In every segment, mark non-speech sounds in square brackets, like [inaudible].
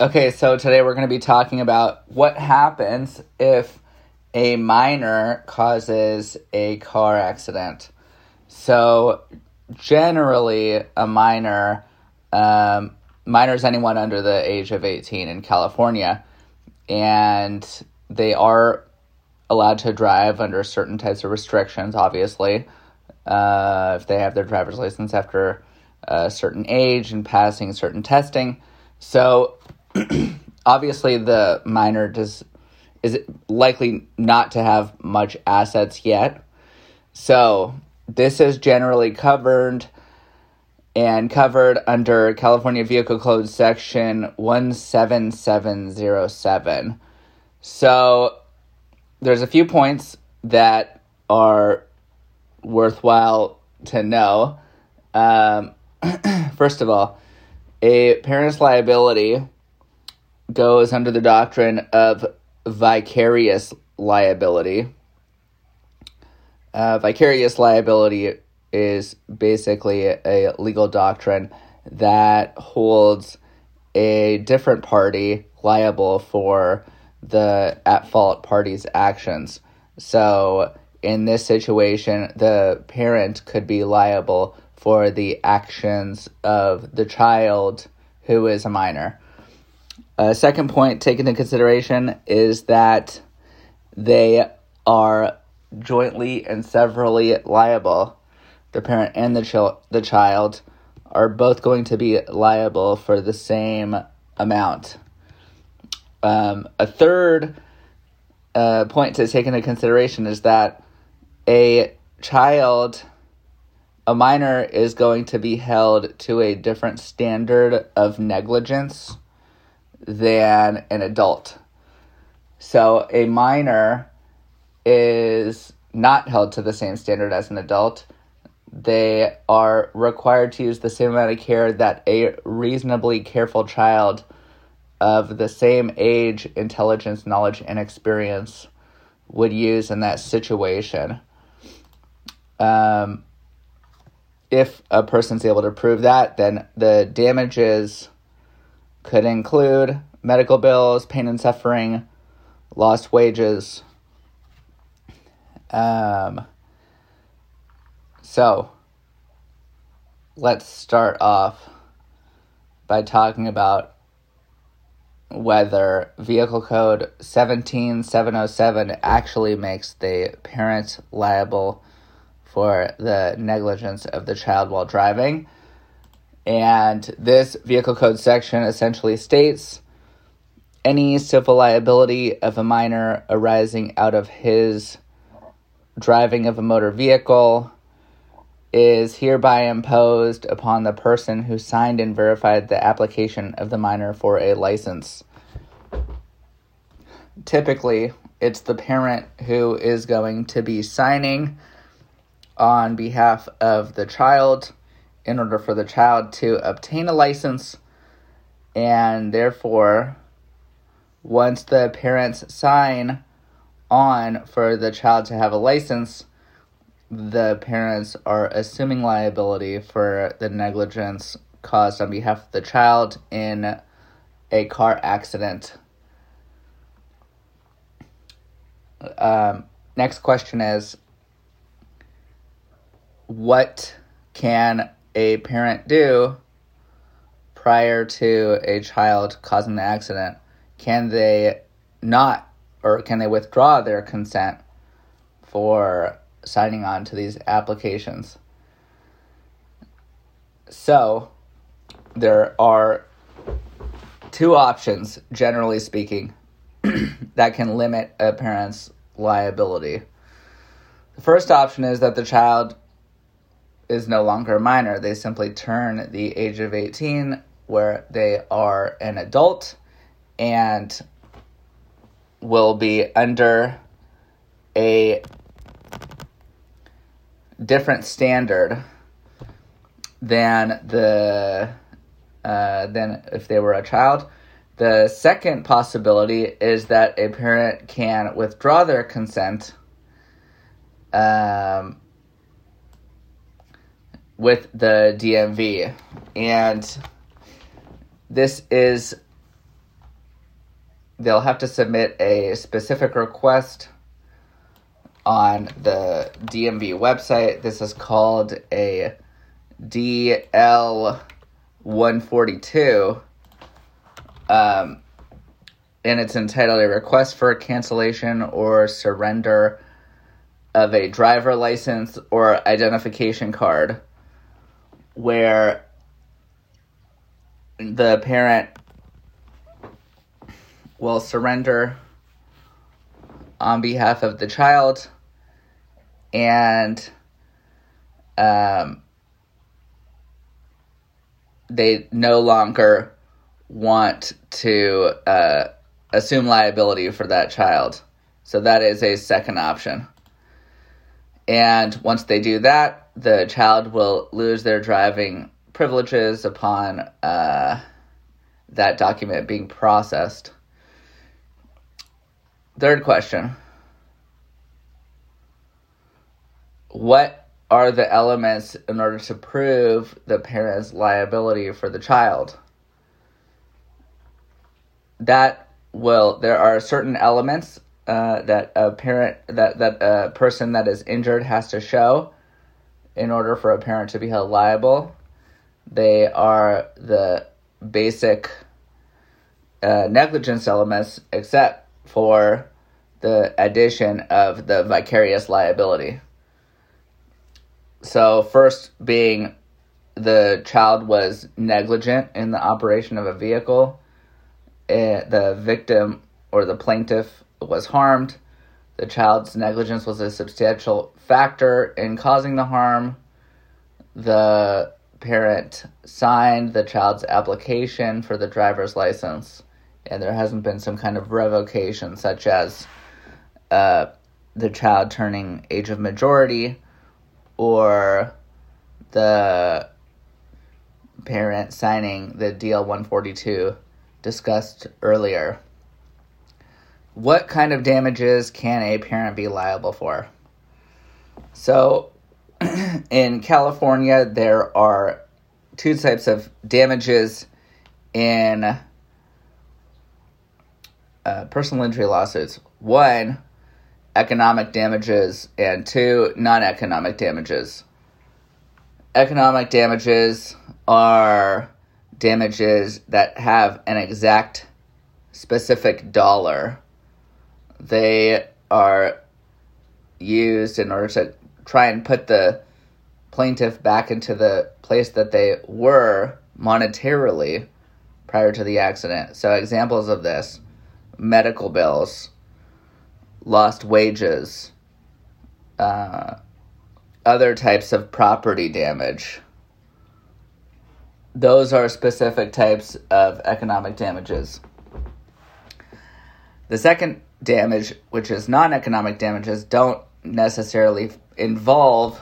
Okay, so today we're going to be talking about what happens if a minor causes a car accident. So, generally, a minor, um, minor anyone under the age of 18 in California, and they are allowed to drive under certain types of restrictions, obviously. Uh, if they have their driver's license after a certain age and passing certain testing. So, [clears throat] obviously the minor does is likely not to have much assets yet. So this is generally covered and covered under California Vehicle Code section 17707. So there's a few points that are worthwhile to know. Um, [clears throat] first of all, a parent's liability goes under the doctrine of vicarious liability. Uh, vicarious liability is basically a legal doctrine that holds a different party liable for the at fault party's actions. So, in this situation, the parent could be liable for the actions of the child who is a minor. A second point taken into consideration is that they are jointly and severally liable. The parent and the, the child are both going to be liable for the same amount. Um, a third uh, point to take into consideration is that a child, a minor, is going to be held to a different standard of negligence than an adult. So a minor is not held to the same standard as an adult. They are required to use the same amount of care that a reasonably careful child of the same age, intelligence, knowledge, and experience would use in that situation. Um, if a person's able to prove that, then the damages could include medical bills, pain and suffering, lost wages. Um, so, let's start off by talking about whether Vehicle Code 17707 actually makes the parents liable for the negligence of the child while driving. And this vehicle code section essentially states any civil liability of a minor arising out of his driving of a motor vehicle is hereby imposed upon the person who signed and verified the application of the minor for a license. Typically, it's the parent who is going to be signing on behalf of the child in order for the child to obtain a license, and therefore, once the parents sign on for the child to have a license, the parents are assuming liability for the negligence caused on behalf of the child in a car accident. Um, next question is What can a parent do prior to a child causing the accident? Can they not, or can they withdraw their consent for signing on to these applications? So, there are two options, generally speaking, [clears throat] that can limit a parent's liability. The first option is that the child is no longer a minor. They simply turn the age of 18 where they are an adult and will be under a different standard than the uh, than if they were a child. The second possibility is that a parent can withdraw their consent um, with the DMV. And this is they'll have to submit a specific request on the DMV website. This is called a DL 142. Um, and it's entitled A Request for Cancellation or Surrender of a Driver License or Identification Card, where the parent will surrender on behalf of the child and um, they no longer want to uh, assume liability for that child. So that is a second option. And once they do that, the child will lose their driving privileges upon uh, that document being processed. Third question What are the elements in order to prove the parent's liability for the child? That will, there are certain elements uh, that a parent, that, that a person that is injured has to show in order for a parent to be held liable. They are the basic uh, negligence elements, except for the addition of the vicarious liability. So, first being the child was negligent in the operation of a vehicle, it, eh, the victim or the plaintiff was harmed. The child's negligence was a substantial factor in causing the harm. The parent signed the child's application for the driver's license and there hasn't been some kind of revocation, such as uh, the child turning age of majority or the parent signing the DL 142 discussed earlier. What kind of damages can a parent be liable for? So, [clears throat] in California, there are two types of damages in uh, personal injury lawsuits. One, economic damages, and two, non economic damages. Economic damages are damages that have an exact specific dollar. They are used in order to try and put the plaintiff back into the place that they were monetarily prior to the accident. So, examples of this medical bills, lost wages, uh, other types of property damage. Those are specific types of economic damages. The second damage, which is non economic damages, don't necessarily involve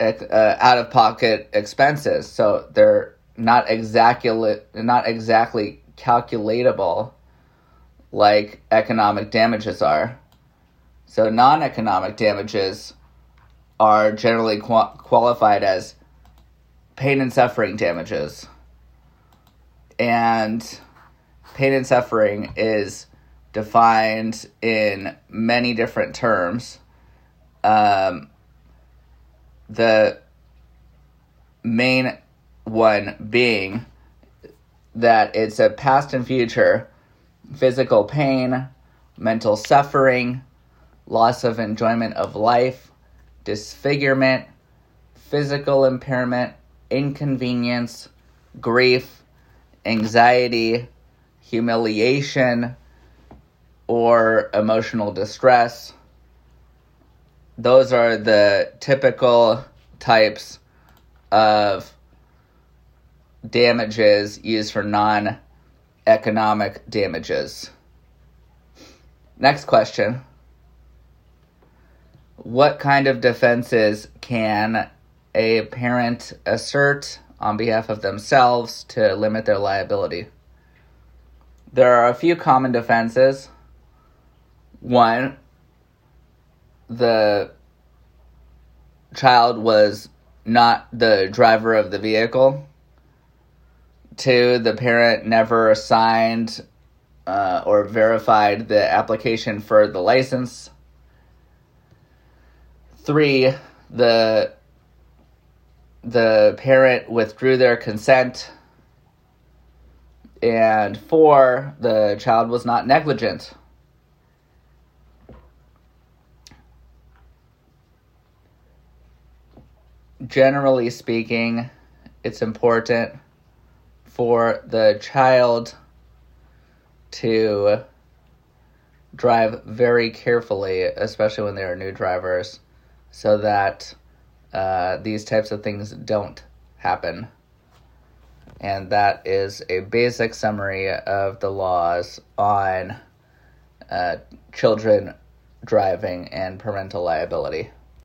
uh, out of pocket expenses. So they're not exactly not exactly calculatable like economic damages are. So non economic damages are generally qu- qualified as pain and suffering damages. And pain and suffering is defined in many different terms. Um, the main one being that it's a past and future physical pain, mental suffering, loss of enjoyment of life, disfigurement, physical impairment, inconvenience, grief, anxiety, humiliation, or emotional distress. Those are the typical types of damages used for non economic damages. Next question. What kind of defenses can a parent assert on behalf of themselves to limit their liability? There are a few common defenses. One, the child was not the driver of the vehicle Two, the parent never signed uh, or verified the application for the license. Three, the the parent withdrew their consent. And four, the child was not negligent. Generally speaking, it's important for the child to drive very carefully, especially when they are new drivers, so that uh, these types of things don't happen. And that is a basic summary of the laws on uh, children driving and parental liability.